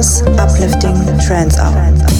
Kuno's uplifting trance hour.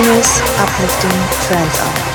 Coolness uplifting trance hour.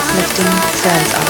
Uplifting trance hour.